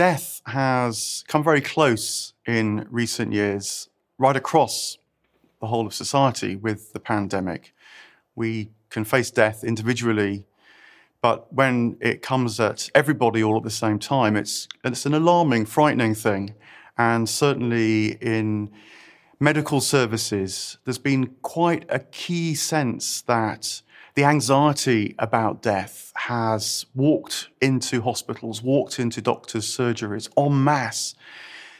death has come very close in recent years, right across the whole of society with the pandemic. We can face death individually, but when it comes at everybody all at the same time, it's, it's an alarming, frightening thing. And certainly in medical services, there's been quite a key sense that the anxiety about death has walked into hospitals, walked into doctors' surgeries en masse,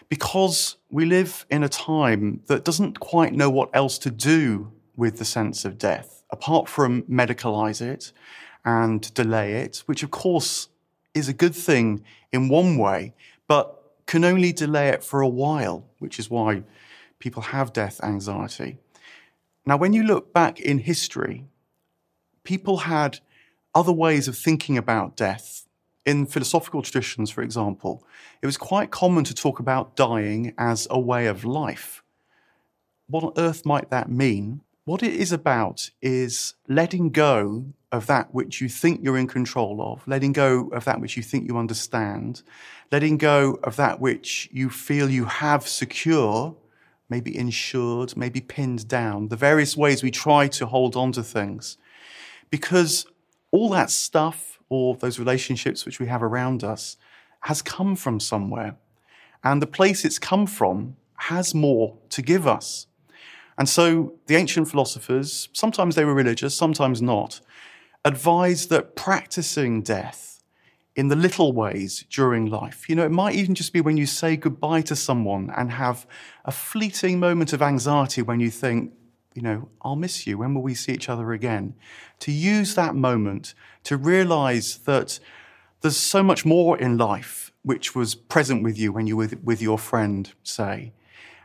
because we live in a time that doesn't quite know what else to do with the sense of death, apart from medicalize it and delay it, which of course is a good thing in one way, but can only delay it for a while, which is why people have death anxiety. Now, when you look back in history, people had other ways of thinking about death. In philosophical traditions, for example, it was quite common to talk about dying as a way of life. What on earth might that mean? What it is about is letting go of that which you think you're in control of, letting go of that which you think you understand, letting go of that which you feel you have secure, maybe insured, maybe pinned down, the various ways we try to hold on to things. Because all that stuff, or those relationships which we have around us, has come from somewhere. And the place it's come from has more to give us. And so the ancient philosophers, sometimes they were religious, sometimes not, advised that practicing death in the little ways during life, you know, it might even just be when you say goodbye to someone and have a fleeting moment of anxiety when you think, you know, I'll miss you. When will we see each other again? To use that moment to realize that there's so much more in life which was present with you when you were with, with your friend, say,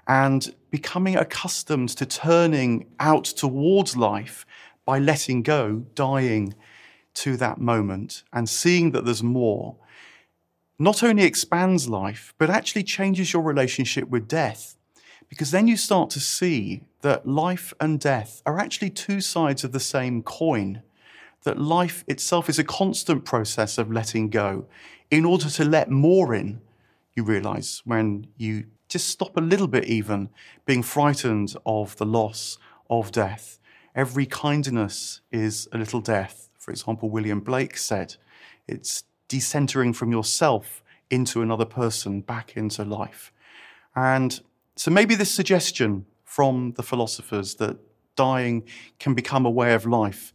and becoming accustomed to turning out towards life by letting go, dying to that moment, and seeing that there's more, not only expands life, but actually changes your relationship with death. Because then you start to see that life and death are actually two sides of the same coin, that life itself is a constant process of letting go. In order to let more in, you realize when you just stop a little bit, even being frightened of the loss of death. Every kindness is a little death. For example, William Blake said, it's decentering from yourself into another person, back into life. And so maybe this suggestion from the philosophers that dying can become a way of life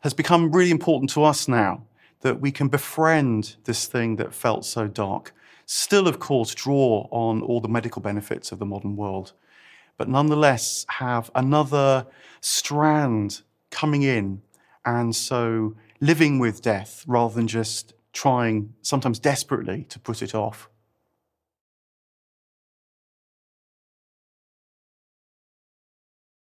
has become really important to us now, that we can befriend this thing that felt so dark. Still, of course, draw on all the medical benefits of the modern world, but nonetheless have another strand coming in. And so living with death rather than just trying, sometimes desperately, to put it off.